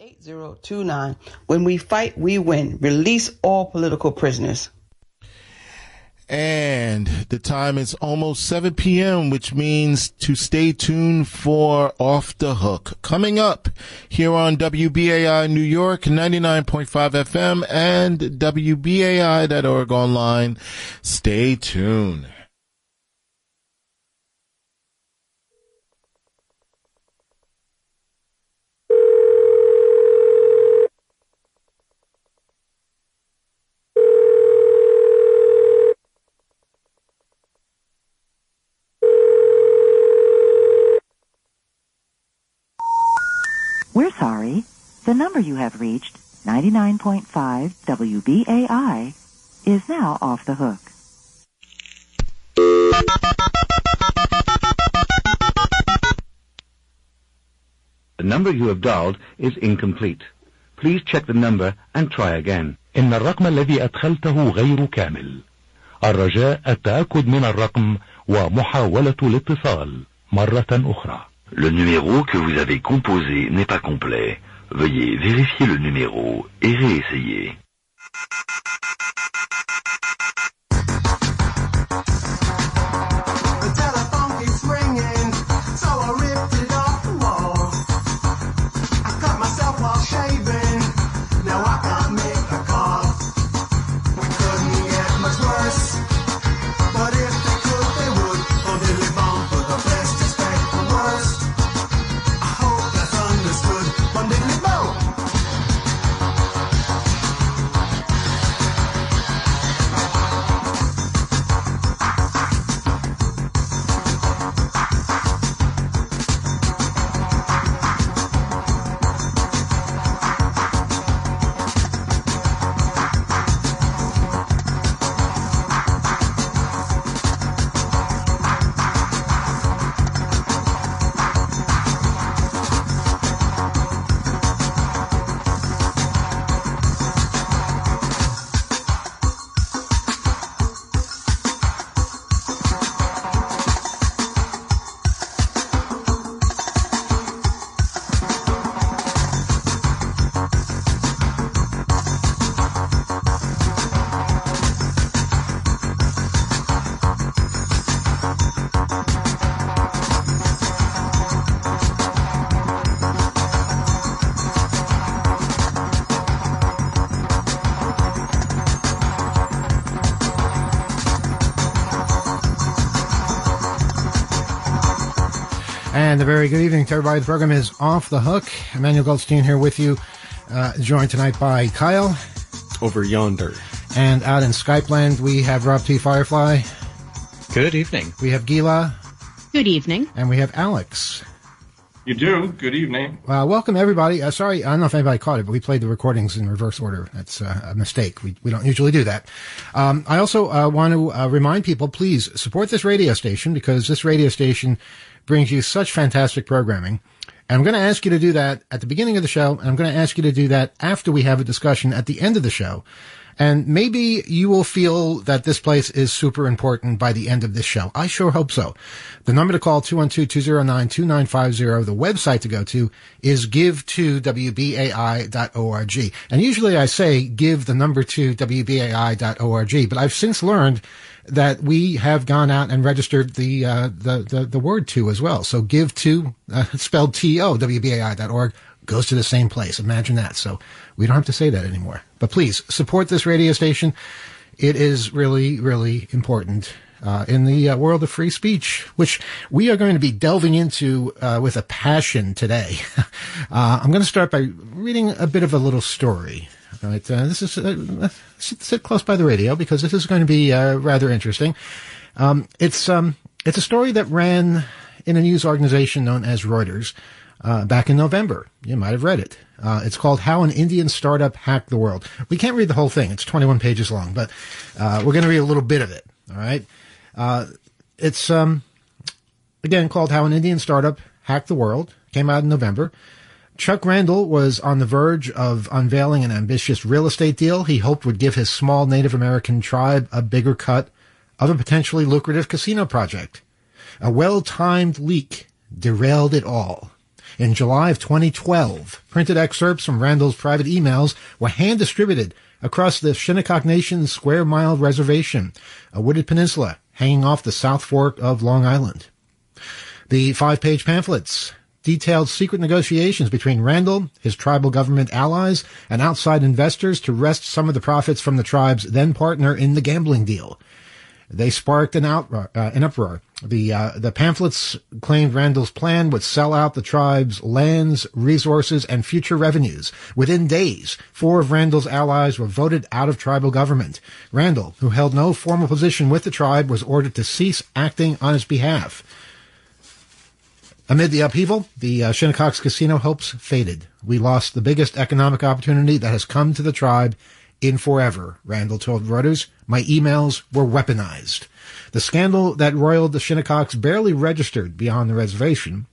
8029. When we fight, we win. Release all political prisoners. And the time is almost 7 p.m., which means to stay tuned for Off the Hook. Coming up here on WBAI New York, 99.5 FM and WBAI.org online. Stay tuned. We're sorry. The number you have reached, 99.5 WBAI, is now off the hook. The number you have dialed is incomplete. Please check the number and try again. إن الرقم الذي أدخلته غير كامل. الرجاء التأكد من الرقم ومحاولة الاتصال مرة أخرى. Le numéro que vous avez composé n'est pas complet. Veuillez vérifier le numéro et réessayer. And a very good evening to everybody. The program is Off the Hook. Emmanuel Goldstein here with you, uh, joined tonight by Kyle. Over yonder. And out in Skypeland, we have Rob T. Firefly. Good evening. We have Gila. Good evening. And we have Alex. You do. Good evening. Uh, welcome, everybody. Uh, sorry, I don't know if anybody caught it, but we played the recordings in reverse order. That's uh, a mistake. We, we don't usually do that. Um, I also uh, want to uh, remind people, please support this radio station because this radio station brings you such fantastic programming. And I'm going to ask you to do that at the beginning of the show, and I'm going to ask you to do that after we have a discussion at the end of the show. And maybe you will feel that this place is super important by the end of this show. I sure hope so. The number to call, 212-209-2950. The website to go to is give to WBAI.org. And usually I say give the number to WBAI.org, but I've since learned that we have gone out and registered the, uh, the, the, the word to as well. So give to, uh, spelled T-O, WBAI.org goes to the same place. Imagine that. So we don't have to say that anymore. But please support this radio station. It is really, really important uh, in the uh, world of free speech, which we are going to be delving into uh, with a passion today. Uh, I'm going to start by reading a bit of a little story. Right, uh, this is uh, sit, close by the radio because this is going to be rather interesting. Um, it's um, it's a story that ran in a news organization known as Reuters uh, back in November. You might have read it. Uh, it's called How an Indian Startup Hacked the World. We can't read the whole thing. It's 21 pages long, but uh, we're going to read a little bit of it. All right. it's, um, again, called How an Indian Startup Hacked the World. Came out in November. Chuck Randall was on the verge of unveiling an ambitious real estate deal he hoped would give his small Native American tribe a bigger cut of a potentially lucrative casino project. A well-timed leak derailed it all. In July of 2012, printed excerpts from Randall's private emails were hand distributed across the Shinnecock Nation's Square Mile Reservation, a wooded peninsula hanging off the South Fork of Long Island. The five-page pamphlets detailed secret negotiations between Randall, his tribal government allies, and outside investors to wrest some of the profits from the tribe's then partner in the gambling deal. They sparked an outroar, uh, an uproar. The uh, the pamphlets claimed Randall's plan would sell out the tribe's lands, resources, and future revenues. Within days, four of Randall's allies were voted out of tribal government. Randall, who held no formal position with the tribe, was ordered to cease acting on his behalf. Amid the upheaval, the uh, Shinnecock's casino hopes faded. We lost the biggest economic opportunity that has come to the tribe in forever, Randall told Reuters. My emails were weaponized. The scandal that roiled the Shinnecocks barely registered beyond the reservation,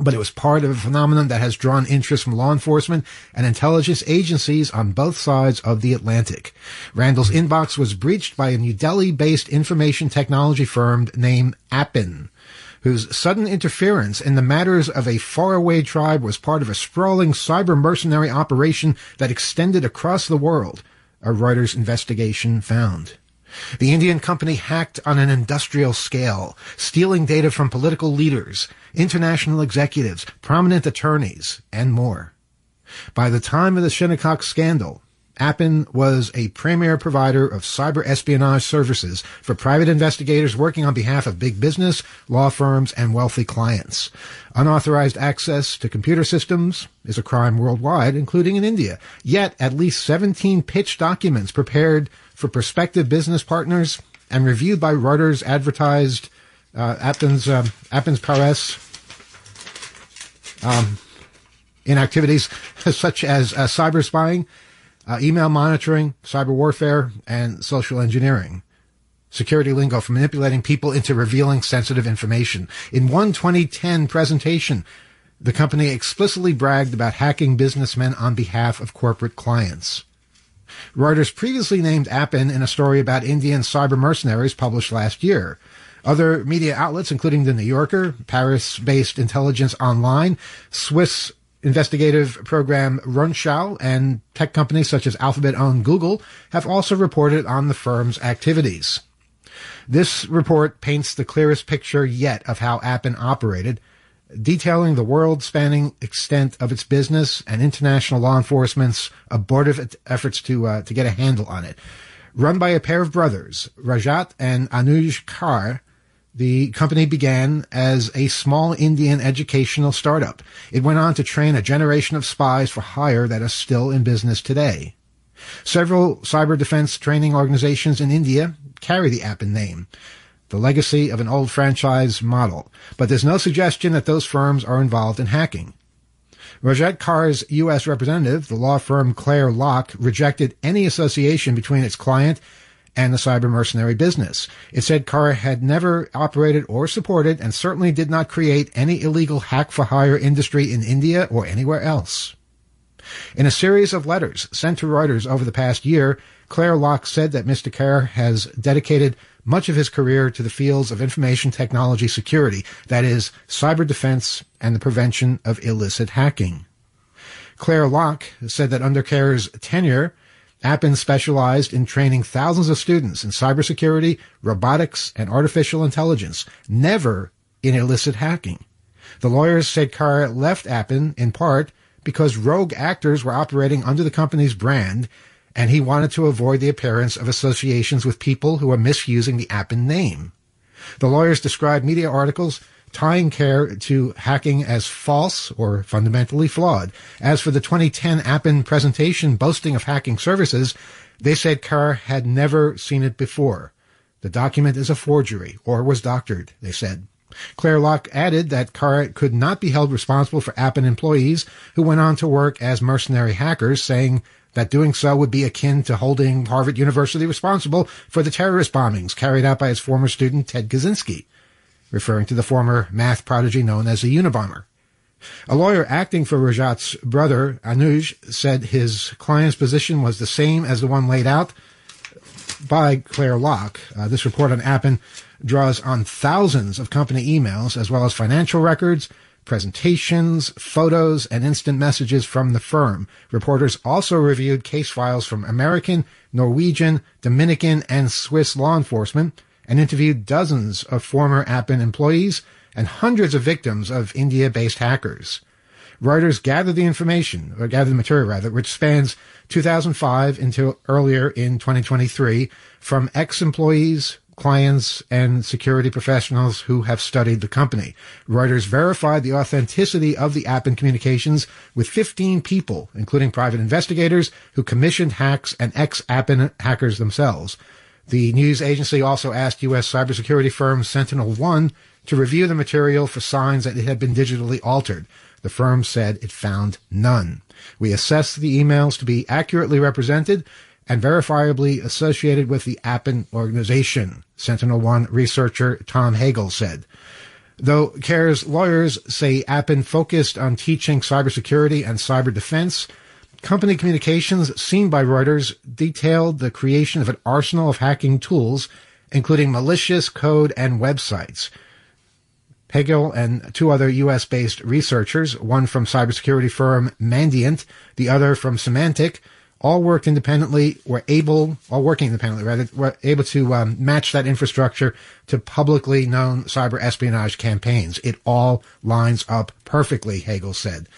but it was part of a phenomenon that has drawn interest from law enforcement and intelligence agencies on both sides of the Atlantic. Randall's inbox was breached by a New Delhi-based information technology firm named Appin whose sudden interference in the matters of a faraway tribe was part of a sprawling cyber mercenary operation that extended across the world, a Reuters investigation found. The Indian company hacked on an industrial scale, stealing data from political leaders, international executives, prominent attorneys, and more. By the time of the Shinnecock scandal, Appin was a premier provider of cyber espionage services for private investigators working on behalf of big business, law firms, and wealthy clients. Unauthorized access to computer systems is a crime worldwide, including in India. Yet, at least 17 pitch documents prepared for prospective business partners and reviewed by Reuters advertised uh, Appin's, um, Appin's prowess um, in activities such as uh, cyber spying, uh, email monitoring, cyber warfare, and social engineering. Security lingo for manipulating people into revealing sensitive information. In one 2010 presentation, the company explicitly bragged about hacking businessmen on behalf of corporate clients. Reuters previously named Appin in a story about Indian cyber mercenaries published last year. Other media outlets, including The New Yorker, Paris-based Intelligence Online, Swiss investigative program Rundschau and tech companies such as Alphabet-owned Google have also reported on the firm's activities. This report paints the clearest picture yet of how Appin operated, detailing the world-spanning extent of its business and international law enforcement's abortive efforts to uh, to get a handle on it. Run by a pair of brothers, Rajat and Anuj Khare, the company began as a small Indian educational startup. It went on to train a generation of spies for hire that are still in business today. Several cyber defense training organizations in India carry the Appin name, the legacy of an old franchise model, but there's no suggestion that those firms are involved in hacking. Rajat Khare's U.S. representative, the law firm Clare Locke, rejected any association between its client and the cyber mercenary business. It said Khare had never operated or supported and certainly did not create any illegal hack for hire industry in India or anywhere else. In a series of letters sent to Reuters over the past year, Clare Locke said that Mr. Khare has dedicated much of his career to the fields of information technology security, that is, cyber defense and the prevention of illicit hacking. Clare Locke said that under Khare's tenure, Appin specialized in training thousands of students in cybersecurity, robotics, and artificial intelligence, never in illicit hacking. The lawyers said Khare left Appin in part because rogue actors were operating under the company's brand, and he wanted to avoid the appearance of associations with people who were misusing the Appin name. The lawyers described media articles tying Khare to hacking as false or fundamentally flawed. As for the 2010 Appin presentation boasting of hacking services, they said Khare had never seen it before. The document is a forgery or was doctored, they said. Clare Locke added that Khare could not be held responsible for Appin employees who went on to work as mercenary hackers, saying that doing so would be akin to holding Harvard University responsible for the terrorist bombings carried out by its former student Ted Kaczynski referring to the former math prodigy known as the Unabomber. A lawyer acting for Rajat's brother, Anuj, said his client's position was the same as the one laid out by Clare Locke. Uh, this report on Appin draws on thousands of company emails as well as financial records, presentations, photos, and instant messages from the firm. Reporters also reviewed case files from American, Norwegian, Dominican, and Swiss law enforcement and interviewed dozens of former Appin employees and hundreds of victims of India-based hackers. Reuters gathered the information, or gathered the material rather, which spans 2005 until earlier in 2023 from ex-employees, clients, and security professionals who have studied the company. Reuters verified the authenticity of the Appin communications with 15 people, including private investigators who commissioned hacks and ex-Appin hackers themselves. The news agency also asked U.S. cybersecurity firm SentinelOne to review the material for signs that it had been digitally altered. The firm said it found none. We assessed the emails to be accurately represented and verifiably associated with the Appin organization, SentinelOne researcher Tom Hegel said. Though Khare's lawyers say Appin focused on teaching cybersecurity and cyber defense, company communications seen by Reuters detailed the creation of an arsenal of hacking tools, including malicious code and websites. Hegel and two other U.S.-based researchers, one from cybersecurity firm Mandiant, the other from Symantec, all worked independently, were able, all working independently rather, were able to um, match that infrastructure to publicly known cyber espionage campaigns. It all lines up perfectly, Hegel said.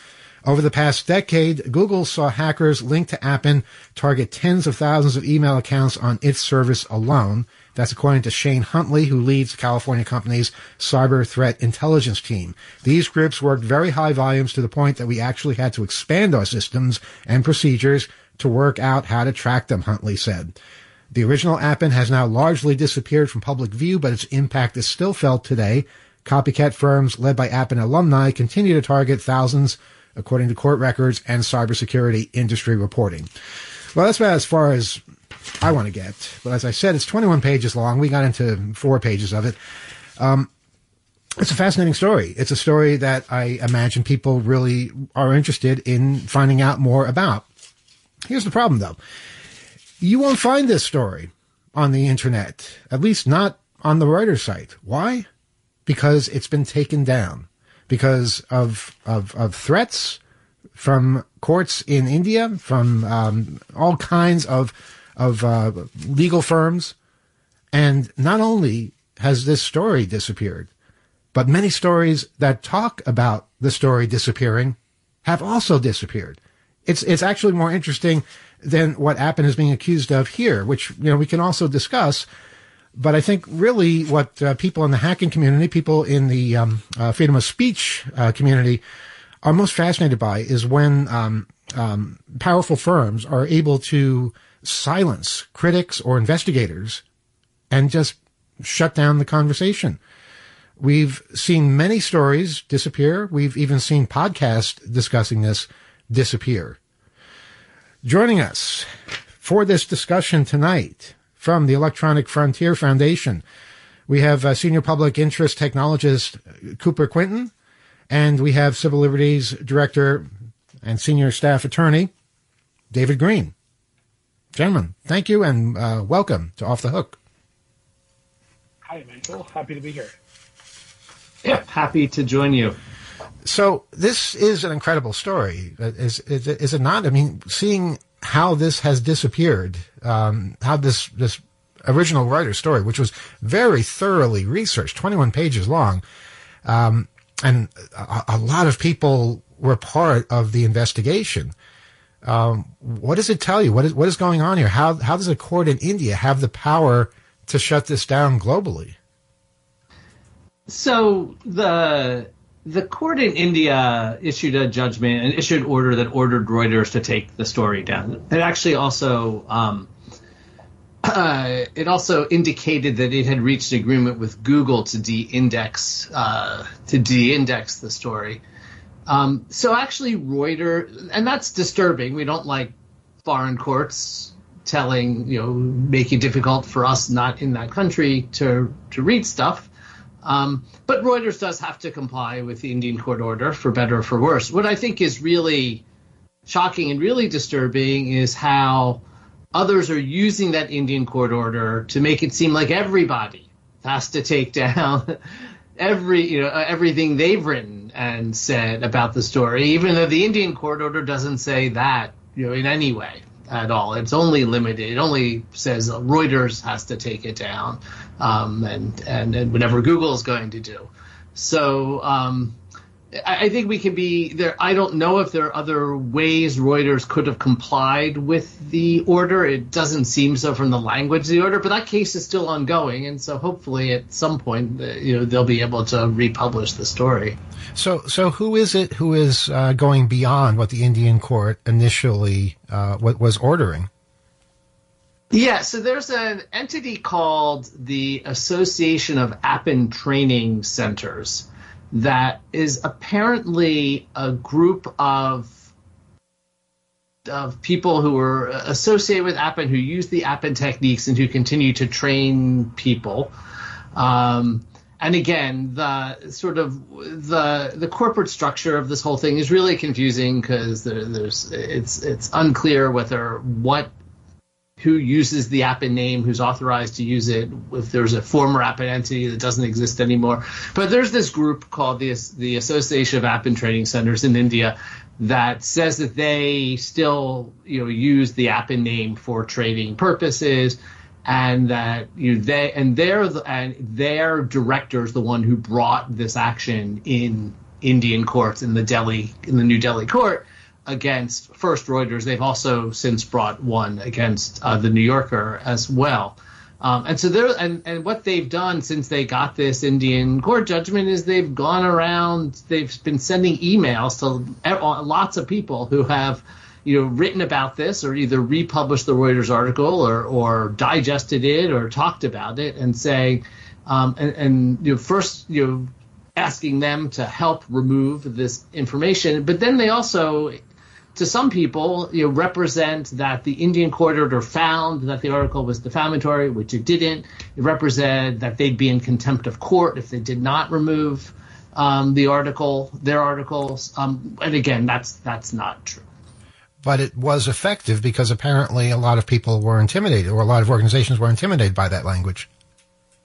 Over the past decade, Google saw hackers linked to Appin target tens of thousands of email accounts on its service alone. That's according to Shane Huntley, who leads the California company's cyber threat intelligence team. These groups worked very high volumes to the point that we actually had to expand our systems and procedures to work out how to track them, Huntley said. The original Appin has now largely disappeared from public view, but its impact is still felt today. Copycat firms led by Appin alumni continue to target thousands, according to court records and cybersecurity industry reporting. Well, that's about as far as I want to get. But as I said, it's 21 pages long. We got into four pages of it. Um, it's a fascinating story. It's a story that I imagine people really are interested in finding out more about. Here's the problem though. You won't find this story on the internet, at least not on the Reuters site. Why? Because it's been taken down because of, of, of threats from courts in India, from um, all kinds of, of uh, legal firms. And not only has this story disappeared, but many stories that talk about the story disappearing have also disappeared. It's it's actually more interesting than what Appin is being accused of here, which you know we can also discuss. But I think really what uh, people in the hacking community, people in the um, uh, freedom of speech uh, community, are most fascinated by is when um, um, powerful firms are able to silence critics or investigators and just shut down the conversation. We've seen many stories disappear. We've even seen podcasts discussing this disappear. Joining us for this discussion tonight from the Electronic Frontier Foundation, we have uh, Senior Public Interest Technologist Cooper Quintin, and we have Civil Liberties Director and Senior Staff Attorney David Greene. Gentlemen, thank you and uh, welcome to Off the Hook. Hi, Michael. Happy to be here. Yeah, happy to join you. So this is an incredible story, Uh, is, is, it not? I mean, seeing how this has disappeared, um, how this this original Reuters story, which was very thoroughly researched, 21 pages long, um, and a, a lot of people were part of the investigation. Um, what does it tell you? What is what is going on here? How how does a court in India have the power to shut this down globally? So the the court in India issued a judgment and issued an order that ordered Reuters to take the story down. It actually also um, uh, it also indicated that it had reached an agreement with Google to de-index uh, to de-index the story. Um, so actually, Reuters, and that's disturbing. We don't like foreign courts telling, you know, making difficult for us not in that country to to read stuff. Um, but Reuters does have to comply with the Indian court order, for better or for worse. What I think is really shocking and really disturbing is how others are using that Indian court order to make it seem like everybody has to take down every you know everything they've written and and said about the story, even though the Indian court order doesn't say that you know in any way at all. It's only limited. It only says Reuters has to take it down, um, and, and and whatever Google is going to do. So um, I, think we can be there. I don't know if there are other ways Reuters could have complied with the order. It doesn't seem so from the language of the order, but that case is still ongoing, and so hopefully at some point, uh, you know, they'll be able to republish the story. So, so who is it who is uh, going beyond what the Indian court initially uh, what was ordering? Yeah, so there's an entity called the Association of Appin Training Centers that is apparently a group of of people who are associated with Appin, who use the Appin techniques and who continue to train people. Um, and again, the sort of the the corporate structure of this whole thing is really confusing because there, there's it's it's unclear whether what who uses the Appin name, who's authorized to use it, if there's a former Appin entity that doesn't exist anymore. But there's this group called the the Association of Appin Training Centers in India that says that they still you know use the Appin name for trading purposes and that you they and they're the, and their director is the one who brought this action in Indian courts in the Delhi in the New Delhi court against first Reuters. They've also since brought one against uh, the New Yorker as well. Um, and so there and, and what they've done since they got this Indian court judgment is they've gone around, they've been sending emails to lots of people who have you know written about this or either republished the Reuters article or or digested it or talked about it and say, um, and, and you know first you know asking them to help remove this information but then they also to some people you know represent that the Indian court order found that the article was defamatory which it didn't. It represented that they'd be in contempt of court if they did not remove um, the article their articles. Um, and again that's that's not true. But it was effective because apparently a lot of people were intimidated, or a lot of organizations were intimidated by that language.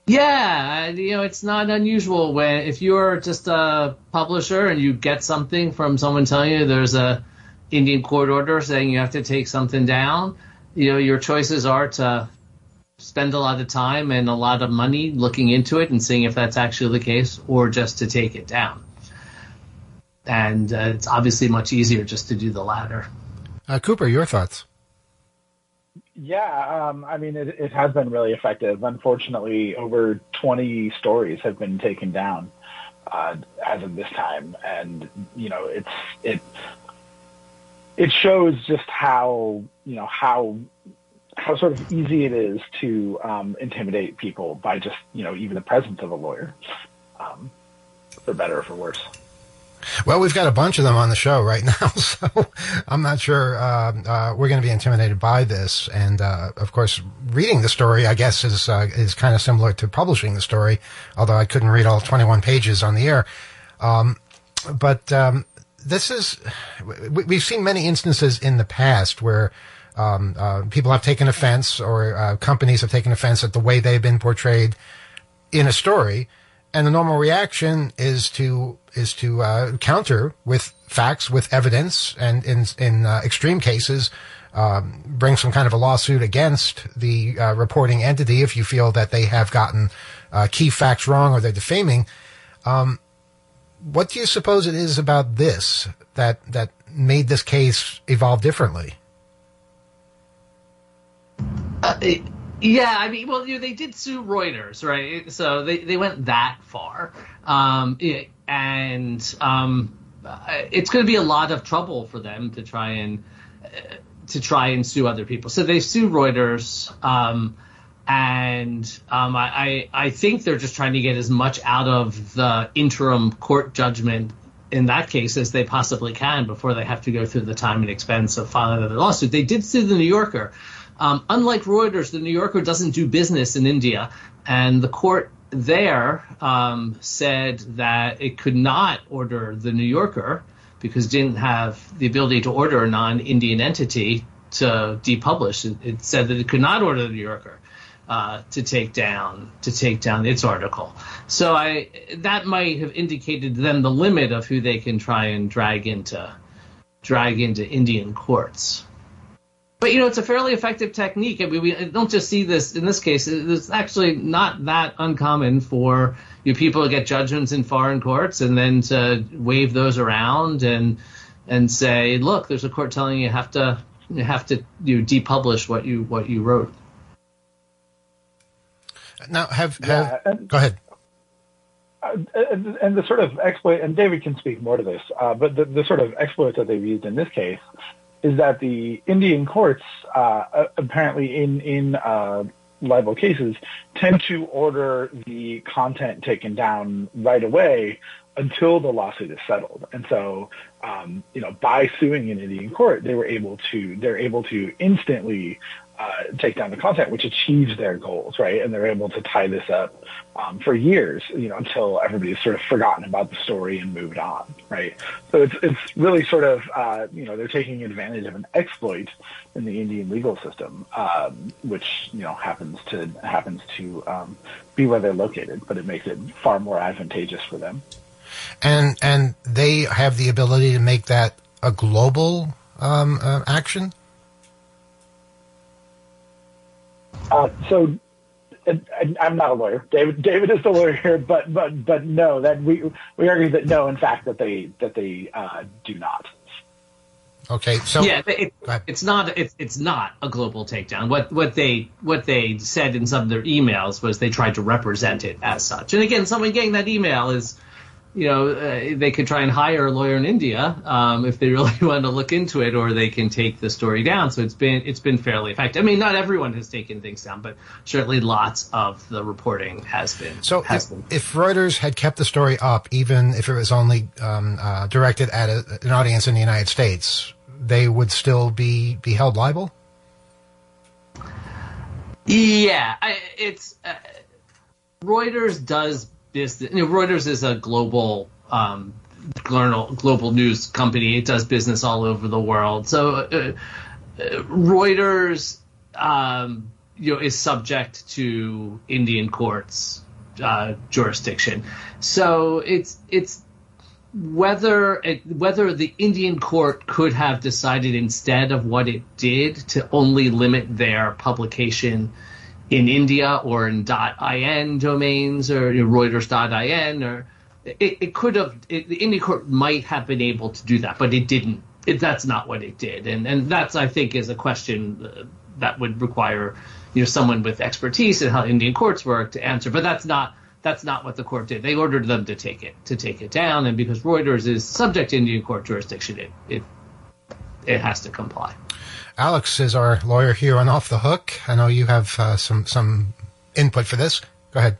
Yeah, you know, it's not unusual when if you're just a publisher and you get something from someone telling you there's a Indian court order saying you have to take something down, you know, your choices are to spend a lot of time and a lot of money looking into it and seeing if that's actually the case, or just to take it down. And uh, it's obviously much easier just to do the latter. Uh, Cooper, your thoughts? Yeah, um, I mean, it, it, has been really effective. Unfortunately, over 20 stories have been taken down uh, as of this time, and you know, it's it it shows just how you know how how sort of easy it is to um, intimidate people by just you know even the presence of a lawyer, um, for better or for worse. Well, we've got a bunch of them on the show right now, so I'm not sure uh, uh, we're going to be intimidated by this. And uh, of course, reading the story, I guess, is uh, is kind of similar to publishing the story, although I couldn't read all 21 pages on the air. Um, but um, this is we, have seen many instances in the past where. Um, uh, people have taken offense, or uh, companies have taken offense at the way they've been portrayed in a story, and the normal reaction is to is to uh, counter with facts, with evidence, and in in uh, extreme cases, um, bring some kind of a lawsuit against the uh, reporting entity if you feel that they have gotten uh, key facts wrong or they're defaming. Um, what do you suppose it is about this that that made this case evolve differently? Uh, it- yeah, I mean, well, you know, they did sue Reuters, right? So they, they went that far, um, it, and um, it's going to be a lot of trouble for them to try and uh, to try and sue other people. So they sue Reuters, um, and um, I, I think they're just trying to get as much out of the interim court judgment in that case as they possibly can before they have to go through the time and expense of filing another lawsuit. They did sue the New Yorker. Um, unlike Reuters, the New Yorker doesn't do business in India, and the court there um, said that it could not order the New Yorker because it didn't have the ability to order a non-Indian entity to depublish. It, it said that it could not order the New Yorker. Uh, to take down to take down its article. So I that might have indicated to them the limit of who they can try and drag into drag into Indian courts. But you know, it's a fairly effective technique. I mean, we don't just see this in this case. It's actually not that uncommon for you people to get judgments in foreign courts and then to wave those around and and say, look, there's a court telling you have to you have to you know, depublish what you what you wrote. Now, have, Yeah, and- go ahead. Uh, and, and the sort of exploit, and David can speak more to this, uh, but the, the sort of exploit that they've used in this case is that the Indian courts, uh, apparently in in uh, libel cases, tend to order the content taken down right away until the lawsuit is settled. And so, um, you know, by suing an Indian court, they were able to they're able to instantly uh, take down the content, which achieves their goals, right? And they're able to tie this up um, for years, you know, until everybody's sort of forgotten about the story and moved on, right? So it's it's really sort of uh, you know they're taking advantage of an exploit in the Indian legal system, um, which you know happens to happens to um, be where they're located, but it makes it far more advantageous for them. And and they have the ability to make that a global um, uh, action. Uh, so and- and I'm not a lawyer. David David is the lawyer here, but but but no, that we we argue that no, in fact, that they that they uh, do not. Okay, so yeah, it, it's not it's it's not a global takedown. What what they what they said in some of their emails was they tried to represent it as such. And again, someone getting that email is, you know, uh, they could try and hire a lawyer in India um, if they really want to look into it, or they can take the story down. So it's been it's been fairly effective. I mean, not everyone has taken things down, but certainly lots of the reporting has been. So has if, if Reuters had kept the story up, even if it was only um, uh, directed at a, an audience in the United States, they would still be be held liable. Yeah, I, it's uh, Reuters does business. You know, Reuters is a global um, global global news company. It does business all over the world. So uh, uh, Reuters, um, you know, is subject to Indian courts uh, jurisdiction. So it's it's whether it, whether the Indian court could have decided instead of what it did to only limit their publication in India or in .in domains or you know, Reuters.in or it, it could have it, the Indian court might have been able to do that, but it didn't. It, that's not what it did, and and that's I think is a question uh, that would require you know someone with expertise in how Indian courts work to answer. But that's not that's not what the court did. They ordered them to take it to take it down, and because Reuters is subject to Indian court jurisdiction, it it it has to comply. Alex is our lawyer here on Off the Hook. I know you have uh, some some input for this. Go ahead.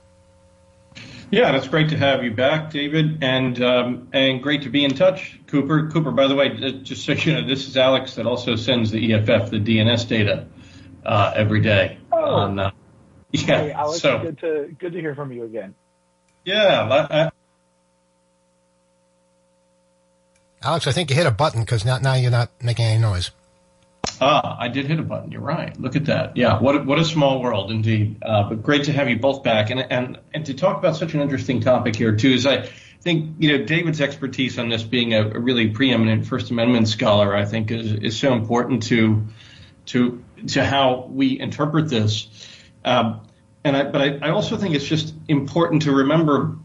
Yeah, that's great to have you back, David, and um, and great to be in touch, Cooper. Cooper, by the way, just so you know, this is Alex that also sends the EFF, the DNS data, uh, every day. Oh. On, uh, yeah, Hey, Alex, so good to good to hear from you again. yeah, I, I, Alex, I think you hit a button because now now you're not making any noise. Ah, I did hit a button. You're right. Look at that. Yeah, what what a small world indeed. Uh, but great to have you both back, and and and to talk about such an interesting topic here too. Is I think you know David's expertise on this, being a, a really preeminent First Amendment scholar, I think is is so important to to to how we interpret this. Um, and I, but I, I also think it's just important to remember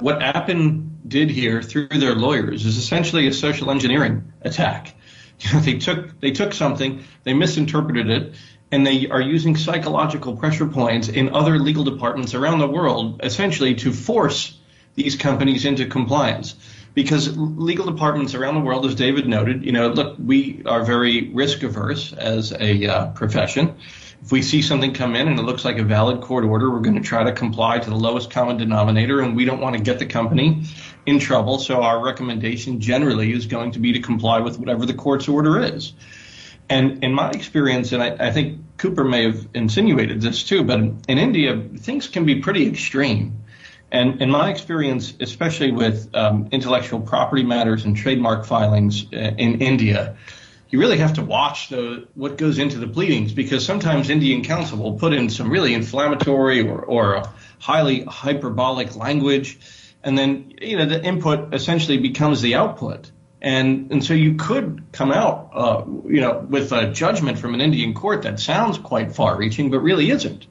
what Appin did here through their lawyers is essentially a social engineering attack. They took they took something, they misinterpreted it, and they are using psychological pressure points in other legal departments around the world, essentially to force these companies into compliance. Because legal departments around the world, as David noted, you know, look, we are very risk averse as a uh, profession. If we see something come in and it looks like a valid court order, we're going to try to comply to the lowest common denominator, and we don't want to get the company in trouble. So our recommendation generally is going to be to comply with whatever the court's order is. And in my experience, and I, I think Cooper may have insinuated this too, but in, in India, things can be pretty extreme. And in my experience, especially with um, intellectual property matters and trademark filings uh, in India, you really have to watch the what goes into the pleadings because sometimes Indian counsel will put in some really inflammatory or, or highly hyperbolic language, and then you know the input essentially becomes the output, and and so you could come out uh, you know with a judgment from an Indian court that sounds quite far-reaching but really isn't,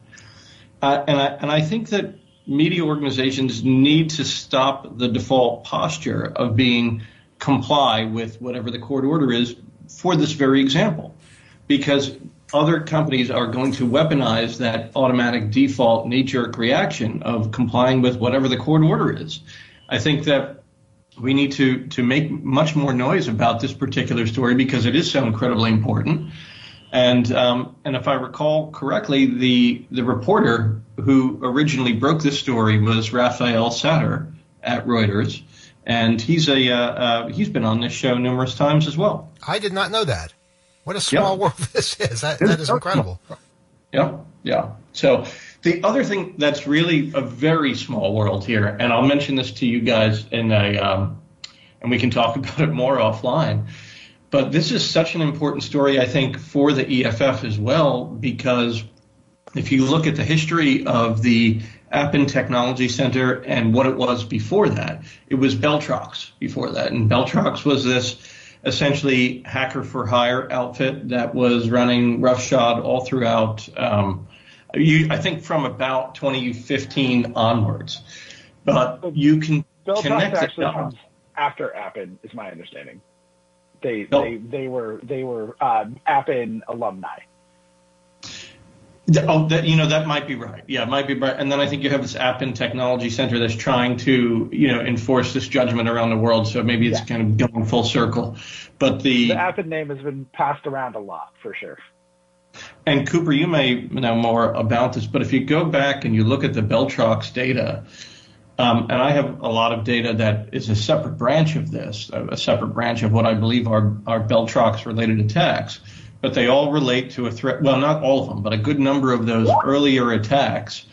uh, and I and I think that media organizations need to stop the default posture of being comply with whatever the court order is for this very example, because other companies are going to weaponize that automatic default knee jerk reaction of complying with whatever the court order is. I think that we need to, to make much more noise about this particular story because it is so incredibly important. And um, and if I recall correctly, the the reporter who originally broke this story was Raphael Satter at Reuters, and he's a uh, uh, he's been on this show numerous times as well. I did not know that. What a small Yeah. world this is. That, that is incredible. Yeah, yeah. So the other thing that's really a very small world here, and I'll mention this to you guys in a, um, and we can talk about it more offline. But this is such an important story, I think, for the EFF as well, because if you look at the history of the Appin Technology Center and what it was before that, it was BellTroX before that. And BellTroX was this essentially hacker for hire outfit that was running roughshod all throughout, um, you, I think from about 2015 onwards. But you can BellTroX connect actually comes after Appin, is my understanding. They No. they they were they were uh, Appin alumni. Oh, that, you know, that might be right. Yeah, it might be right. And then I think you have this Appin Technology Center that's trying to, you know, enforce this judgment around the world. So maybe it's kind of going full circle. But the, The Appin name has been passed around a lot for sure. and Cooper, you may know more about this, but if you go back and you look at the BellTroX data, um, and I have a lot of data that is a separate branch of this, a, a separate branch of what I believe are, are BellTroX related attacks, but they all relate to a threat. Well, not all of them, but a good number of those earlier attacks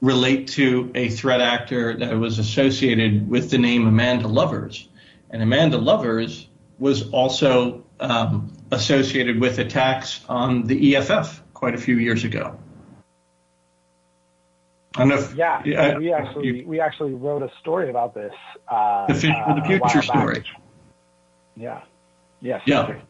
relate to a threat actor that was associated with the name Amanda Lovers. And Amanda Lovers was also um, associated with attacks on the EFF quite a few years ago. I don't know if, Yeah, Yeah, we actually we actually wrote a story about this. Uh, The Phish for uh, the Future story. Yeah. Yes. Yeah.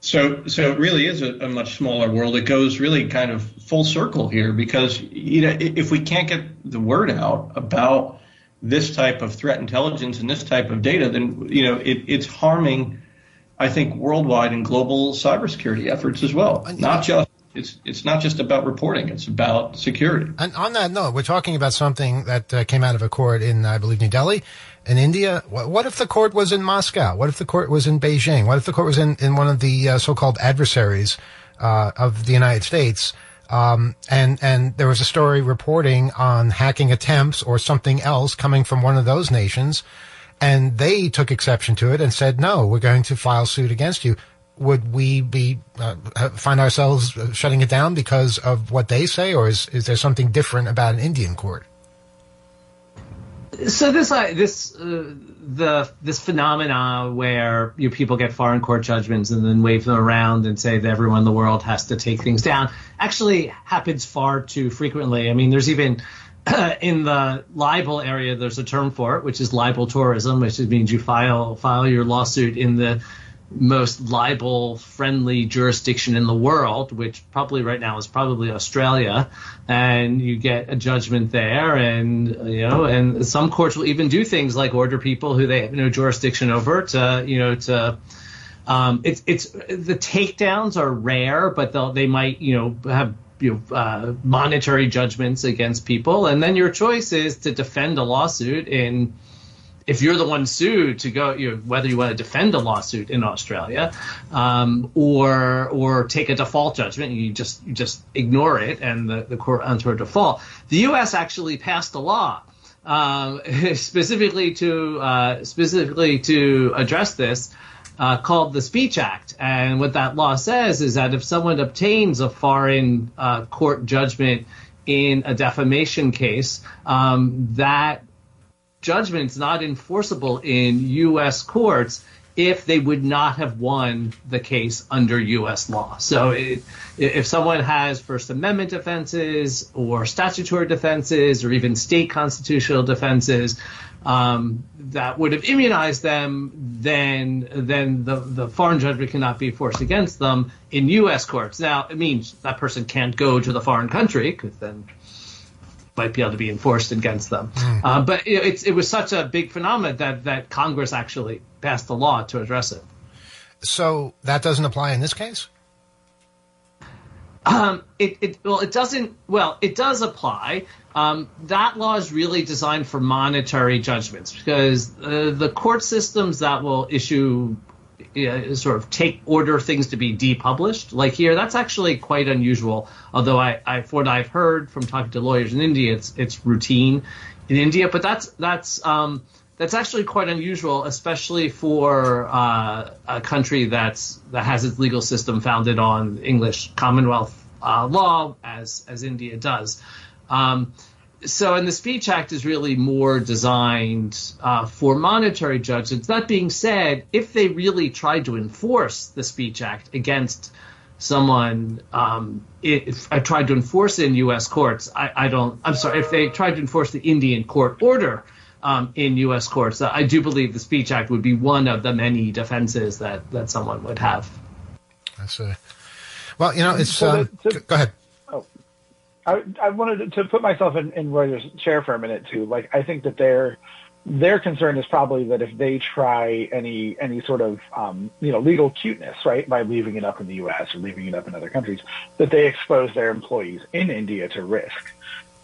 So, so it really is a, a much smaller world. It goes really kind of full circle here because you know if we can't get the word out about this type of threat intelligence and this type of data, then you know it, it's harming, I think, worldwide and global cybersecurity efforts as well. Not just it's it's not just about reporting; it's about security. And on that note, we're talking about something that uh, came out of a court in, I believe, New Delhi, in India. What, what if the court was in Moscow? What if the court was in Beijing? What if the court was in, in one of the uh, so-called adversaries uh, of the United States? Um, and and there was a story reporting on hacking attempts or something else coming from one of those nations, and they took exception to it and said, "No, we're going to file suit against you." Would we be uh, find ourselves uh, shutting it down because of what they say, or is is there something different about an Indian court? So this uh, this uh, the this phenomena where you know, people get foreign court judgments and then wave them around and say that everyone in the world has to take things down actually happens far too frequently. I mean, there's even in the libel area there's a term for it, which is libel tourism, which means you file file your lawsuit in the most libel friendly jurisdiction in the world, which probably right now is probably Australia, and you get a judgment there, and you know, and some courts will even do things like order people who they have no jurisdiction over to, you know, to. Um, it's it's the takedowns are rare, but they might you know have you know, uh, monetary judgments against people, and then your choice is to defend a lawsuit in if you're the one sued to go, you know, whether you want to defend a lawsuit in Australia, um, or or take a default judgment, you just you just ignore it, and the, the court enter a default. The U.S. actually passed a law um, specifically to uh, specifically to address this. Uh, called the Speech Act, and what that law says is that if someone obtains a foreign uh, court judgment in a defamation case, um, that judgment's not enforceable in U.S. courts if they would not have won the case under U.S. law. So it, if someone has First Amendment defenses or statutory defenses or even state constitutional defenses um, that would have immunized them, then then the, the foreign judgment cannot be enforced against them in U.S. courts. Now, it means that person can't go to the foreign country because then might be able to be enforced against them. Uh, but it, it's, it was such a big phenomenon that, that Congress actually passed a law to address it. So that doesn't apply in this case? Um, it, it well, it doesn't. Well, it does apply. Um, that law is really designed for monetary judgments because uh, the court systems that will issue uh, sort of take order things to be depublished, like here, that's actually quite unusual. Although I, I, from what I've heard from talking to lawyers in India, it's it's routine in India. But that's that's um, that's actually quite unusual, especially for uh, a country that's that has its legal system founded on English Commonwealth uh, law, as as India does. Um, so, and the Speech Act is really more designed uh, for monetary judgments. That being said, if they really tried to enforce the Speech Act against someone, um, if I tried to enforce it in U.S. courts, I, I don't. I'm sorry. If they tried to enforce the Indian court order um, in U.S. courts, I do believe the Speech Act would be one of the many defenses that that someone would have. That's a, well, you know, it's. So Um, the- to- go ahead. I, I wanted to put myself in, in Reuters' chair for a minute too. Like, I think that their their concern is probably that if they try any any sort of um, you know legal cuteness, right, by leaving it up in the U.S. or leaving it up in other countries, that they expose their employees in India to risk,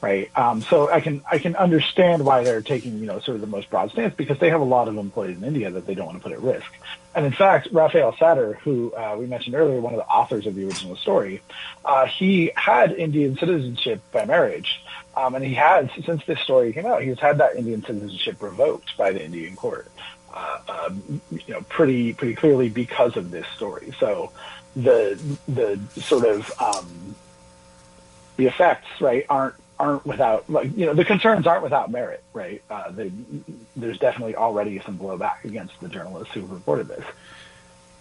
right? Um, so I can I can understand why they're taking you know sort of the most broad stance because they have a lot of employees in India that they don't want to put at risk. And in fact, Raphael Satter, who uh, we mentioned earlier, one of the authors of the original story, uh, he had Indian citizenship by marriage. Um, and he has, since this story came out, he's had that Indian citizenship revoked by the Indian court, uh, um, you know, pretty pretty clearly because of this story. So the the sort of um, the effects, right, aren't aren't without like you know the concerns aren't without merit, right? Uh, they, there's definitely already some blowback against the journalists who reported this.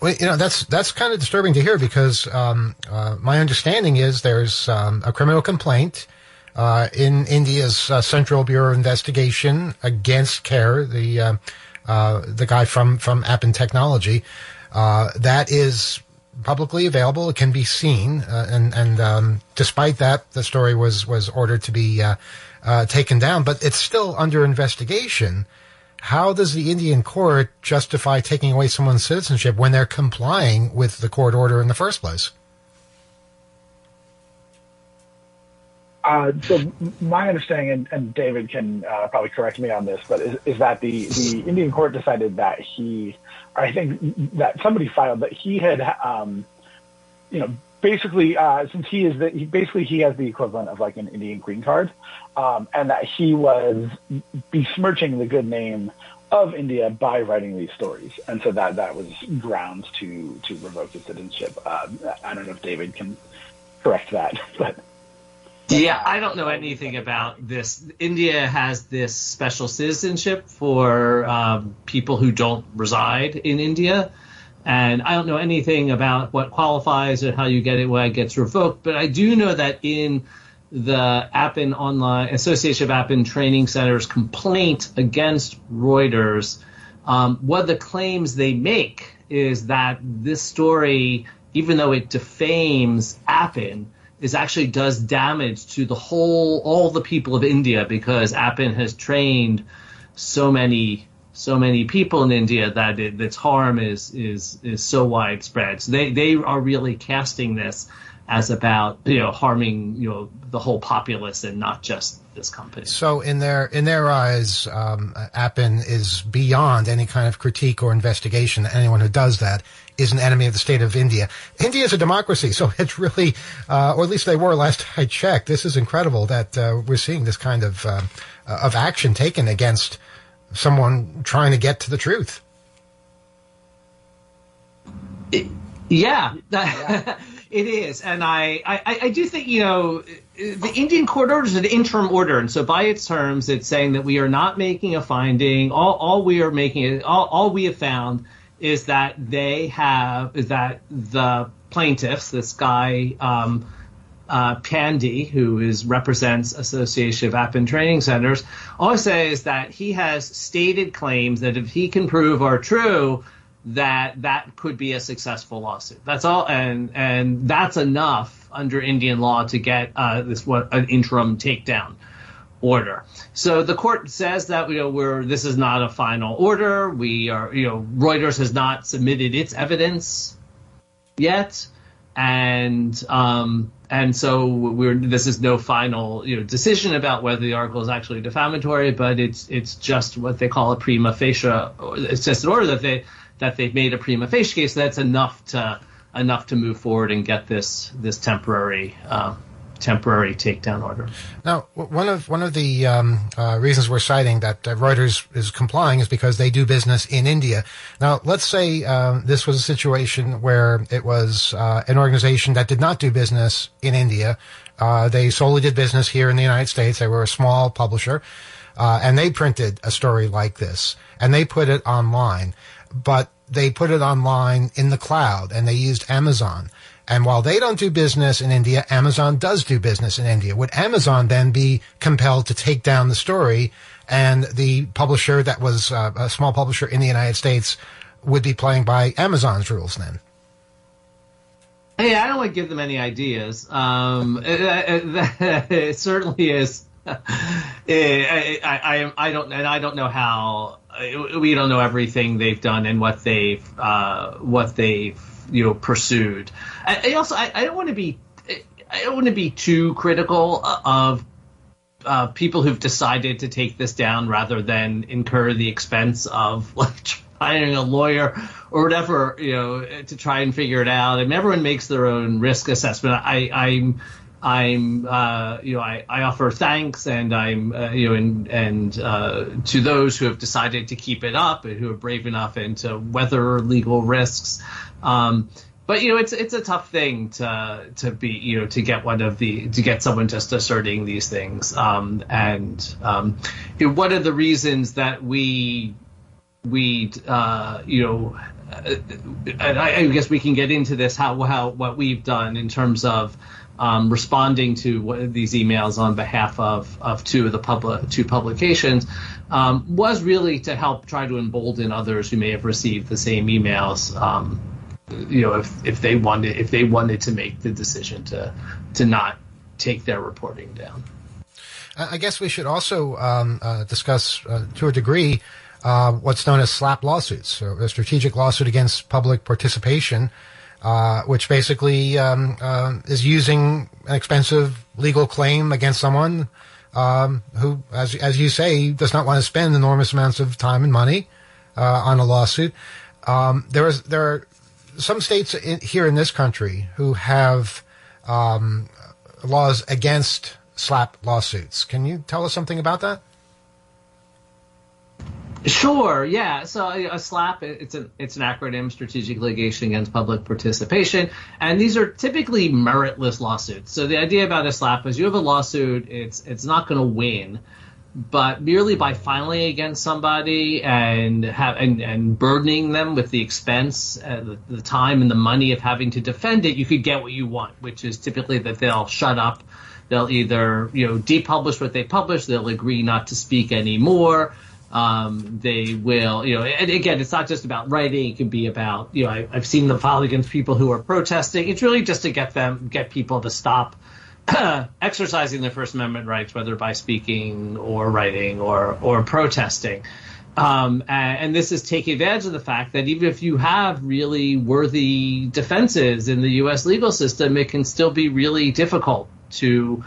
Well, you know that's that's kind of disturbing to hear because um, uh, my understanding is there's um, a criminal complaint uh, in India's uh, Central Bureau of Investigation against Khare, the uh, uh, the guy from from Appin Technology. Uh, that is publicly available; it can be seen, uh, and and um, despite that, the story was was ordered to be uh, uh, taken down, but it's still under investigation. How does the Indian court justify taking away someone's citizenship when they're complying with the court order in the first place? Uh, so my understanding, and, and David can uh, probably correct me on this, but is, is that the, the Indian court decided that he, I think that somebody filed that he had, um, you know, basically uh, since he is the, he, basically he has the equivalent of like an Indian green card, um, and that he was besmirching the good name of India by writing these stories, and so that that was grounds to to revoke his citizenship. Uh, I don't know if David can correct that, but. Yeah, I don't know anything about this. India has this special citizenship for um, people who don't reside in India. And I don't know anything about what qualifies or how you get it, why it gets revoked. But I do know that in the Appin Online Association of Appin Training Centers complaint against Reuters, um, one of the claims they make is that this story, even though it defames Appin, is actually does damage to the whole all the people of India because Appin has trained so many so many people in India that it, its harm is is is so widespread. So they they are really casting this as about you know harming you know the whole populace and not just this company. So in their in their eyes, um, Appin is beyond any kind of critique or investigation. Anyone who does that is an enemy of the state of India. India is a democracy, so it's really, uh, or at least they were last I checked. This is incredible that uh, we're seeing this kind of uh, of action taken against someone trying to get to the truth. Yeah, that, it is, and I, I, I do think you know the Indian court order is an interim order, and so by its terms, it's saying that we are not making a finding. All, all we are making, all, all we have found is that they have is that the plaintiffs, this guy um, uh, who is represents Association of Appin Training Centers, always says that he has stated claims that if he can prove are true, that that could be a successful lawsuit. That's all, and and that's enough under Indian law to get uh, this what an interim takedown order. So the court says that you know we're this is not a final order. We are you know Reuters has not submitted its evidence yet, and um, and so we're this is no final you know decision about whether the article is actually defamatory, but it's it's just what they call a prima facie. It's just an order that they that they've made a prima facie case. That's enough to enough to move forward and get this this temporary uh, temporary takedown order. Now, one of one of the um, uh, reasons we're citing that uh, Reuters is complying is because they do business in India. Now, let's say um, this was a situation where it was uh, an organization that did not do business in India. Uh, they solely did business here in the United States. They were a small publisher, uh, and they printed a story like this and they put it online. But they put it online in the cloud, and they used Amazon. And while they don't do business in India, Amazon does do business in India. Would Amazon then be compelled to take down the story and the publisher that was uh, a small publisher in the United States would be playing by Amazon's rules then? Hey, I don't want to give them any ideas. Um, it, it, it certainly is. I, I, I, I don't, and I don't know how. We don't know everything they've done and what they've, uh, what they've, you know, pursued. I, I also, I, I don't want to be, I don't want to be too critical of uh, people who've decided to take this down rather than incur the expense of like hiring a lawyer or whatever, you know, to try and figure it out. And everyone makes their own risk assessment. I, I'm, I'm, uh, you know, I, I offer thanks and I'm, uh, you know, and, and uh, to those who have decided to keep it up and who are brave enough and to weather legal risks. Um, but you know, it's it's a tough thing to to be you know to get one of the to get someone just asserting these things. Um, and um, you know, one of the reasons that we we uh, you know, uh, I, I guess we can get into this how how what we've done in terms of um, responding to these emails on behalf of, of two of the public two publications um, was really to help try to embolden others who may have received the same emails. Um, you know, if, if they wanted if they wanted to make the decision to to not take their reporting down. I guess we should also um, uh, discuss, uh, to a degree, uh, what's known as SLAPP lawsuits, so a strategic lawsuit against public participation, uh, which basically um, uh, is using an expensive legal claim against someone um, who, as as you say, does not want to spend enormous amounts of time and money uh, on a lawsuit. Um, there is there are some states in, here in this country who have um, laws against SLAPP lawsuits. Can you tell us something about that? Sure. Yeah. So a SLAPP it's an it's an acronym, Strategic Litigation Against Public Participation, and these are typically meritless lawsuits. So the idea about a SLAPP is you have a lawsuit, it's it's not going to win, but merely by filing against somebody and have and, and burdening them with the expense, uh, the, the time and the money of having to defend it, you could get what you want, which is typically that they'll shut up. They'll either you know depublish what they publish. They'll agree not to speak anymore. Um, they will, you know, and again, it's not just about writing. It can be about, you know, I, I've seen them file against people who are protesting. It's really just to get them, get people to stop exercising their First Amendment rights, whether by speaking or writing or or protesting. Um, and, and, this is taking advantage of the fact that even if you have really worthy defenses in the U.S. legal system, it can still be really difficult to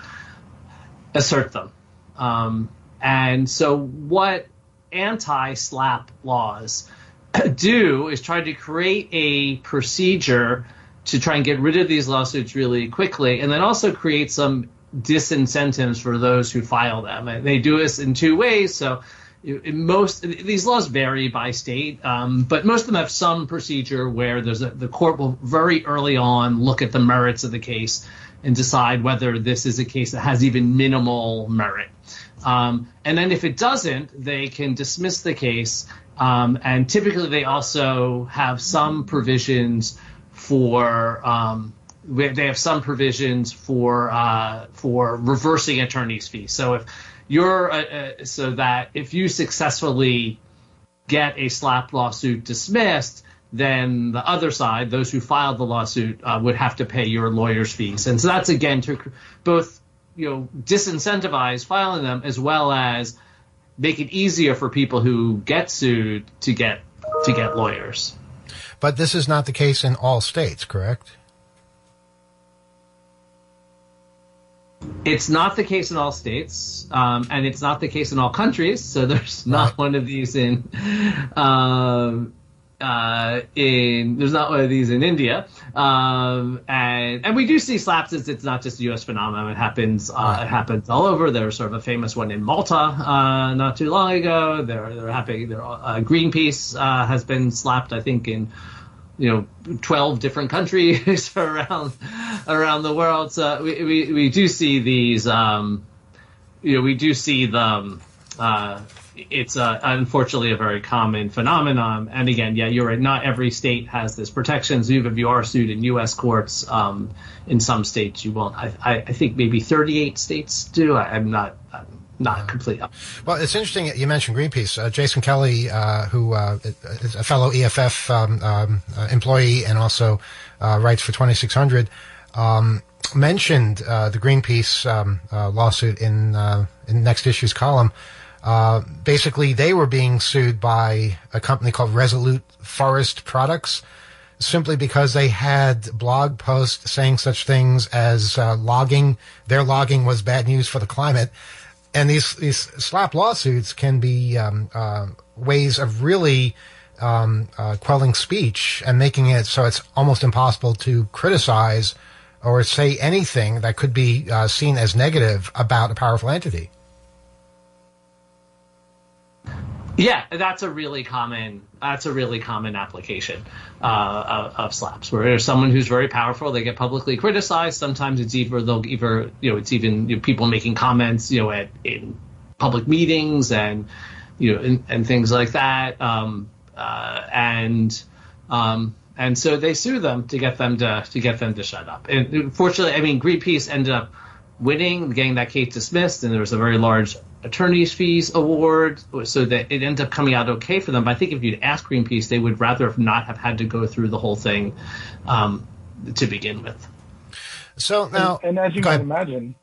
assert them. Um, and so, what anti-SLAPP laws do is try to create a procedure to try and get rid of these lawsuits really quickly, and then also create some disincentives for those who file them. And they do this in two ways. So most these laws vary by state, um, but most of them have some procedure where there's a, the court will very early on look at the merits of the case and decide whether this is a case that has even minimal merit. Um, and then if it doesn't, they can dismiss the case. Um, and typically, they also have some provisions for um, they have some provisions for uh, for reversing attorney's fees. So if you're uh, uh, so that if you successfully get a SLAPP lawsuit dismissed, then the other side, those who filed the lawsuit, uh, would have to pay your lawyer's fees. And so that's again to both you know disincentivize filing them as well as make it easier for people who get sued to get to get lawyers. But this is not the case in all states, correct? It's not the case in all states, um, and it's not the case in all countries. So there's not one of these in um, uh, in there's not one of these in India, um, and and we do see SLAPPs. It's, it's not just a U.S. phenomenon. It happens. Uh, it happens all over. There's sort of a famous one in Malta uh, not too long ago. There, they're happy. There, uh, Greenpeace uh, has been slapped. I think in you know 12 different countries around around the world so we, we, we do see these um, you know we do see them uh, it's uh, unfortunately a very common phenomenon and again yeah you're right not every state has this protection so even if you are sued in U.S. courts um, in some states you won't I, I, I think maybe 38 states do I, I'm not I'm not complete Well, it's interesting that you mentioned Greenpeace. Uh, Jason Kelly, uh, who uh, is a fellow EFF um, um, uh, employee and also uh, writes for 2600, um, mentioned the Greenpeace um, lawsuit in in next issue's column. Uh, basically, they were being sued by a company called Resolute Forest Products simply because they had blog posts saying such things as uh, logging, their logging was bad news for the climate. And these, these SLAPP lawsuits can be um, uh, ways of really um, uh, quelling speech and making it so it's almost impossible to criticize or say anything that could be uh, seen as negative about a powerful entity. Yeah, that's a really common. That's a really common application uh, of, SLAPPs, where there's someone who's very powerful. They get publicly criticized. Sometimes it's either they'll either you know it's even you know, people making comments you know at in public meetings and you know and, and things like that. Um, uh, and um, and so they sue them to get them to to get them to shut up. And unfortunately, I mean Greenpeace ended up winning, getting that case dismissed, and there was a very large attorney's fees award, so that it ended up coming out okay for them. But I think if you'd asked Greenpeace, they would rather have not have had to go through the whole thing um, to begin with. So now, and, and as you might ahead. imagine,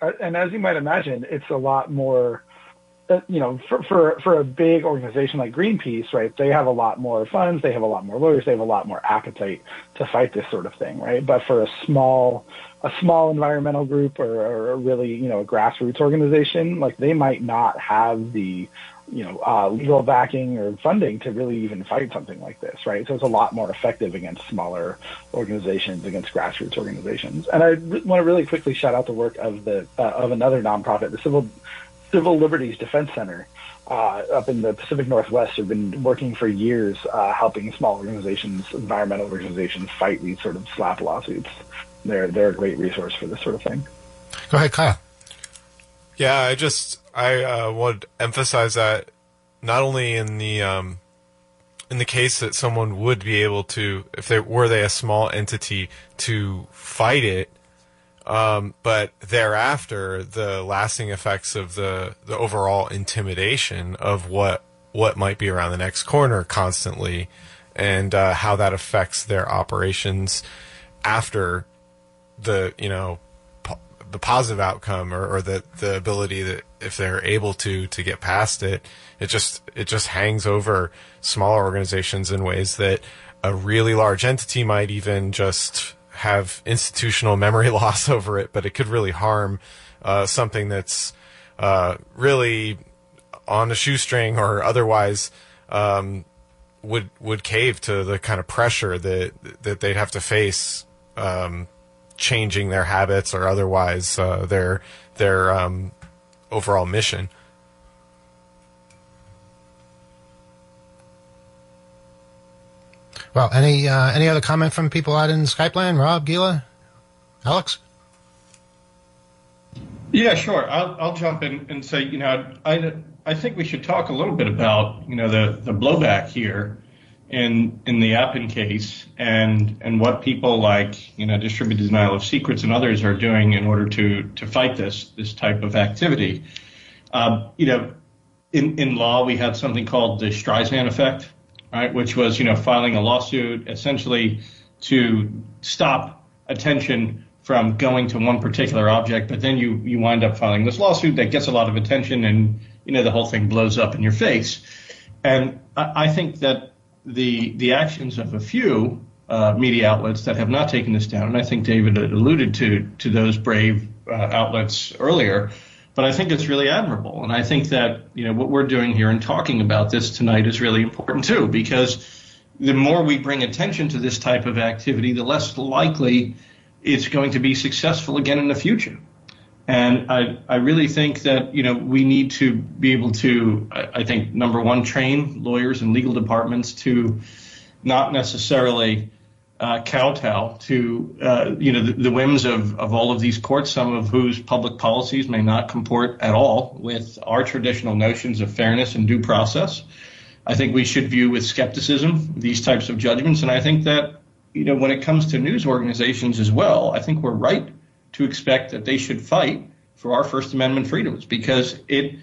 uh, and as you might imagine, it's a lot more. uh, You know, for, for for a big organization like Greenpeace, right? They have a lot more funds, they have a lot more lawyers, they have a lot more appetite to fight this sort of thing, right? But for a small a small environmental group or, or a really you know a grassroots organization, like they might not have the you know uh, legal backing or funding to really even fight something like this, right? So it's a lot more effective against smaller organizations, against grassroots organizations. And I re- want to really quickly shout out the work of the uh, of another nonprofit, the Civil Civil Liberties Defense Center. Uh, up in the Pacific Northwest, have been working for years, uh, helping small organizations, environmental organizations, fight these sort of SLAPP lawsuits. They're they're a great resource for this sort of thing. Go ahead, Kyle. Yeah, I just I uh, would emphasize that not only in the um, in the case that someone would be able to, if they were they a small entity, to fight it, um, but thereafter the lasting effects of the the overall intimidation of what what might be around the next corner constantly, and uh, how that affects their operations after the you know po- the positive outcome or, or the the ability that if they're able to to get past it it just it just hangs over smaller organizations in ways that a really large entity might even just have institutional memory loss over it but it could really harm uh, something that's uh, really on a shoestring or otherwise um, would would cave to the kind of pressure that that they'd have to face um, changing their habits or otherwise uh, their their um, overall mission. Well, any uh, any other comment from people out in Skype land? Rob, Gila, Alex. Yeah, sure. I'll, I'll jump in and say, you know, I, I think we should talk a little bit about, you know, the, the blowback here in in the Appin case and and what people like, you know, distributed denial of secrets and others are doing in order to to fight this this type of activity. Um, you know, in in law we had something called the Streisand effect, right, which was you know filing a lawsuit essentially to stop attention from going to one particular object, but then you you wind up filing this lawsuit that gets a lot of attention, and you know the whole thing blows up in your face. And I, I think that the the actions of a few uh, media outlets that have not taken this down, and I think David alluded to to those brave uh, outlets earlier, but I think it's really admirable, and I think that you know what we're doing here and talking about this tonight is really important too, because the more we bring attention to this type of activity, the less likely it's going to be successful again in the future. And I, I really think that, you know, we need to be able to, I, think, number one, train lawyers and legal departments to not necessarily uh, kowtow to, uh, you know, the, the whims of, of all of these courts, some of whose public policies may not comport at all with our traditional notions of fairness and due process. I think we should view with skepticism these types of judgments. And I think that, you know, when it comes to news organizations as well, I think we're right to expect that they should fight for our First Amendment freedoms because it,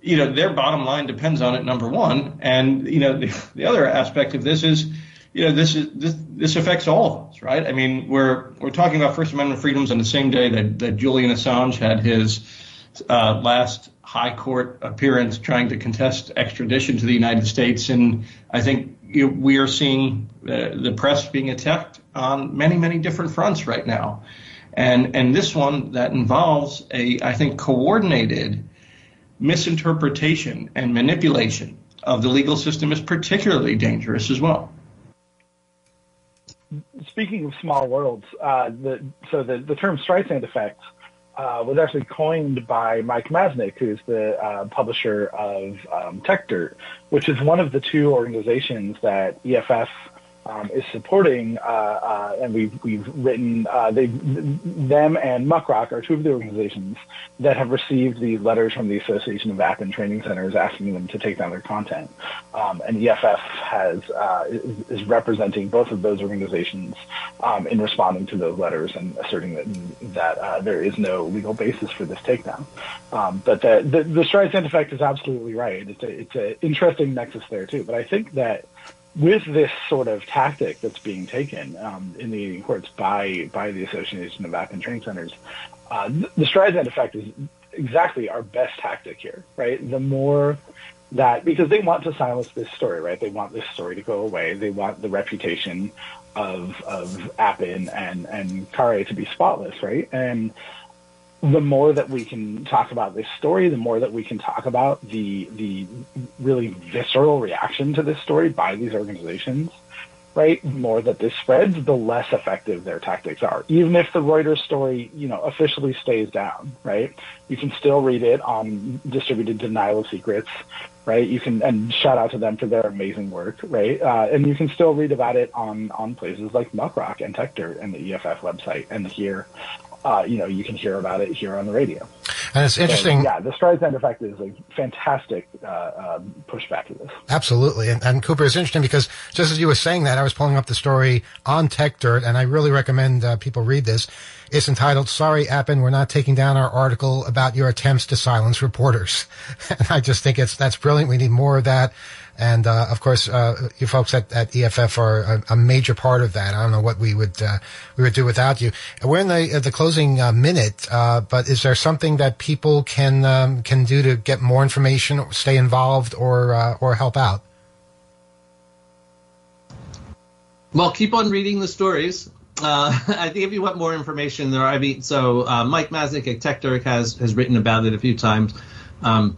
you know, their bottom line depends on it. Number one, and you know, the, the other aspect of this is, you know, this is this this affects all of us, right? I mean, we're we're talking about First Amendment freedoms on the same day that that Julian Assange had his uh, last high court appearance trying to contest extradition to the United States, and I think we are seeing uh, the press being attacked on many many different fronts right now and and this one that involves a I think coordinated misinterpretation and manipulation of the legal system is particularly dangerous as well. Speaking of small worlds, uh, the, so the, the term Streisand effect uh, was actually coined by Mike Masnick, who's the uh, publisher of um, TechDirt, which is one of the two organizations that EFF um, is supporting, uh, uh, and we've we've written uh, they them and Muckrock are two of the organizations that have received these letters from the Association of Appin Training Centers asking them to take down their content, um, and EFF has uh, is, is representing both of those organizations um, in responding to those letters and asserting that that uh, there is no legal basis for this takedown. Um, but the the, the Streisand effect is absolutely right. It's a it's an interesting nexus there too. But I think that with this sort of tactic that's being taken um, in the courts by by the Association of and Training Centers, uh, the Streisand effect is exactly our best tactic here, right? The more that because they want to silence this story, right? They want this story to go away. They want the reputation of of Appin and and Khare to be spotless, right? And the more that we can talk about this story, the more that we can talk about the the really visceral reaction to this story by these organizations, right? The more that this spreads, the less effective their tactics are. Even if the Reuters story, you know, officially stays down, right? You can still read it on distributed denial of secrets, right? You can and shout out to them for their amazing work, right? Uh, and you can still read about it on on places like Muckrock and TechDirt and the EFF website and here uh, you know, you can hear about it here on the radio. And it's interesting. So, yeah, the Streisand effect is a fantastic uh, uh, pushback to this. Absolutely. And, and, Cooper, it's interesting because just as you were saying that, I was pulling up the story on TechDirt, and I really recommend uh, people read this. It's entitled, Sorry, Appin, we're not taking down our article about your attempts to silence reporters. and I just think it's that's brilliant. We need more of that. And uh, of course, uh, you folks at, at EFF are a, a, major part of that. I don't know what we would uh, we would do without you. We're in the the closing uh, minute, uh, but is there something that people can um, can do to get more information, stay involved, or uh, or help out? Well, keep on reading the stories. I think if you want more information, there. I mean, so Mike Masnick at TechDirt has has written about it a few times. Um,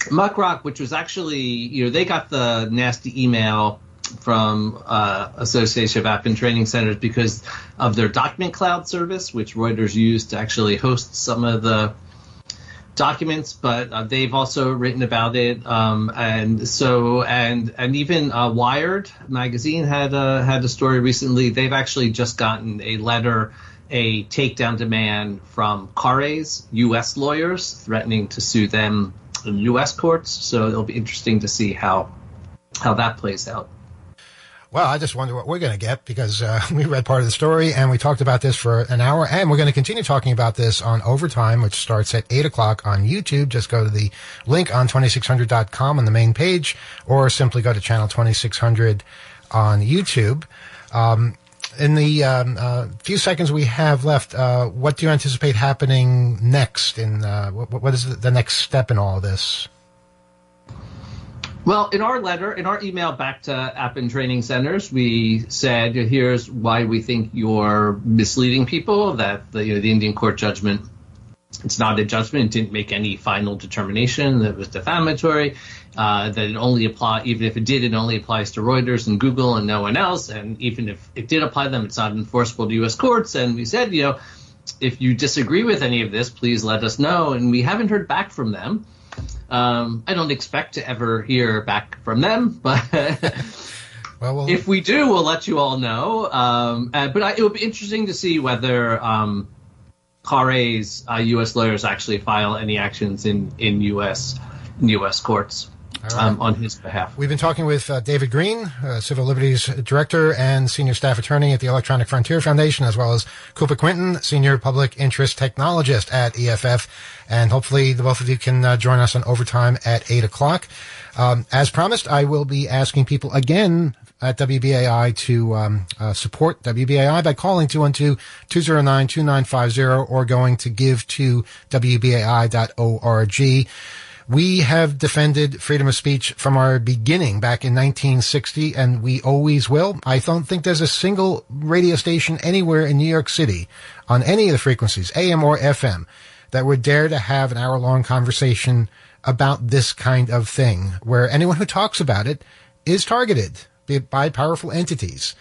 Muckrock, which was actually, you know, they got the nasty email from uh, Association of Appin Training Centers because of their document cloud service, which Reuters used to actually host some of the documents, but uh, they've also written about it. Um, and so, and and even uh, Wired magazine had a, had a story recently. They've actually just gotten a letter, a takedown demand from Khare's U.S. lawyers threatening to sue them in U.S. courts. So it'll be interesting to see how how that plays out. Well, I just wonder what we're going to get because uh, we read part of the story and we talked about this for an hour, and we're going to continue talking about this on Overtime, which starts at 8 o'clock on YouTube. Just go to the link on 2600.com on the main page, or simply go to channel 2600 on YouTube. Um, in the um, uh, few seconds we have left, uh, what do you anticipate happening next? In uh, what, what is the next step in all this? Well, in our letter, in our email back to Appin Training Centers, we said, here's why we think you're misleading people, that the, you know, the Indian court judgment, it's not a judgment, it didn't make any final determination that was defamatory, uh, that it only apply, even if it did, it only applies to Reuters and Google and no one else, and even if it did apply them, it's not enforceable to U.S. courts, and we said, you know, if you disagree with any of this, please let us know, and we haven't heard back from them. Um, I don't expect to ever hear back from them, but well, if we do, we'll let you all know. Um, uh, but I, it would be interesting to see whether um, Khare's uh, U.S. lawyers actually file any actions in in U.S. in U.S. courts um, on his behalf. We've been talking with uh, David Greene, uh, Civil Liberties Director and Senior Staff Attorney at the Electronic Frontier Foundation, as well as Cooper Quintin, Senior Public Interest Technologist at EFF. And hopefully the both of you can uh, join us on overtime at 8 o'clock. Um, as promised, I will be asking people again at WBAI to um, uh, support WBAI by calling 212-209-2950 or going to give to WBAI.org. We have defended freedom of speech from our beginning back in 1960, and we always will. I don't think there's a single radio station anywhere in New York City on any of the frequencies, AM or FM, that would dare to have an hour long conversation about this kind of thing, where anyone who talks about it is targeted by powerful entities.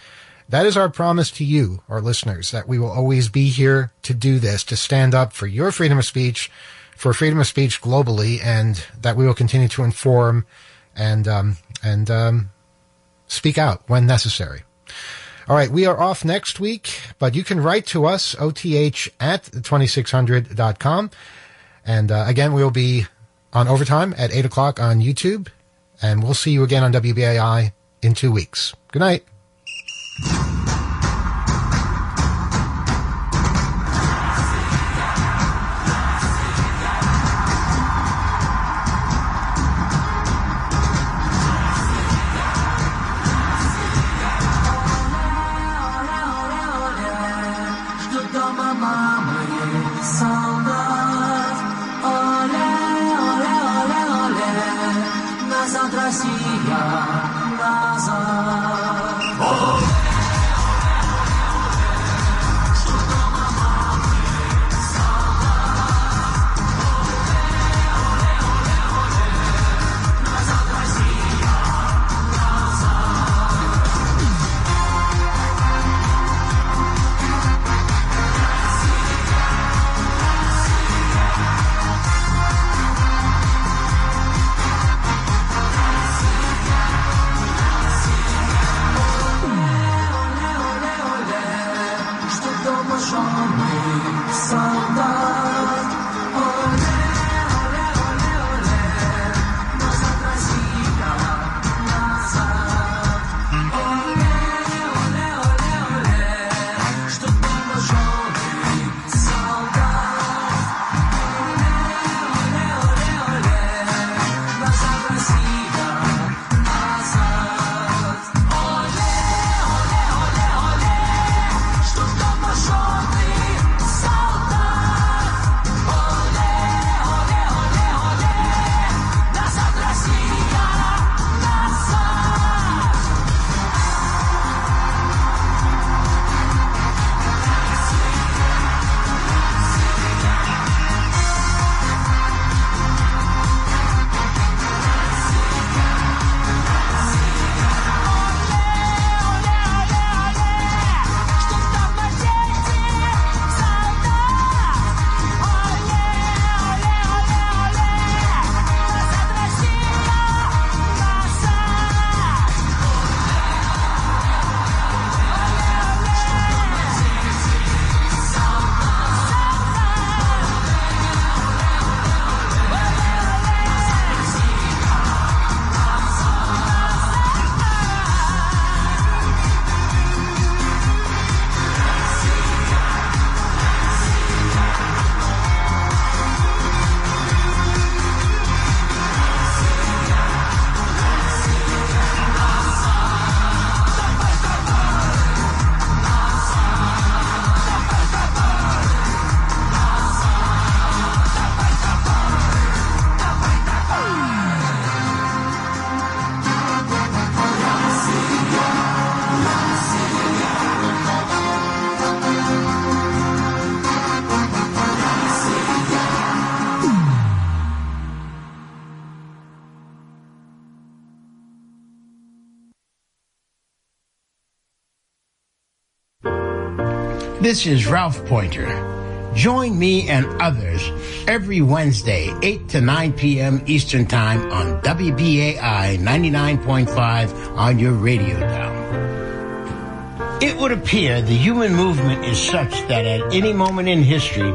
That is our promise to you, our listeners, that we will always be here to do this, to stand up for your freedom of speech, for freedom of speech globally, and that we will continue to inform and um, and um, speak out when necessary. All right, we are off next week, but you can write to us, oth at 2600.com. And uh, again, we will be on overtime at 8 o'clock on YouTube, and we'll see you again on WBAI in two weeks. Good night. This is Ralph Pointer. Join me and others every Wednesday, 8 to 9 p.m. Eastern Time on WBAI 99.5 on your radio dial. It would appear the human movement is such that at any moment in history,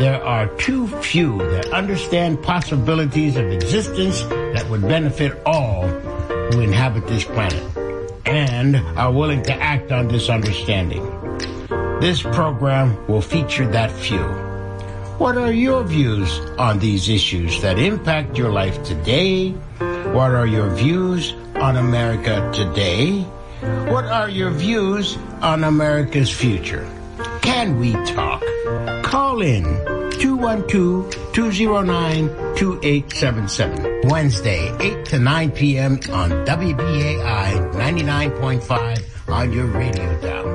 there are too few that understand possibilities of existence that would benefit all who inhabit this planet and are willing to act on this understanding. This program will feature that few. What are your views on these issues that impact your life today? What are your views on America today? What are your views on America's future? Can we talk? Call in 212-209-2877. Wednesday, 8 to 9 p.m. on WBAI 99.5 on your radio dial.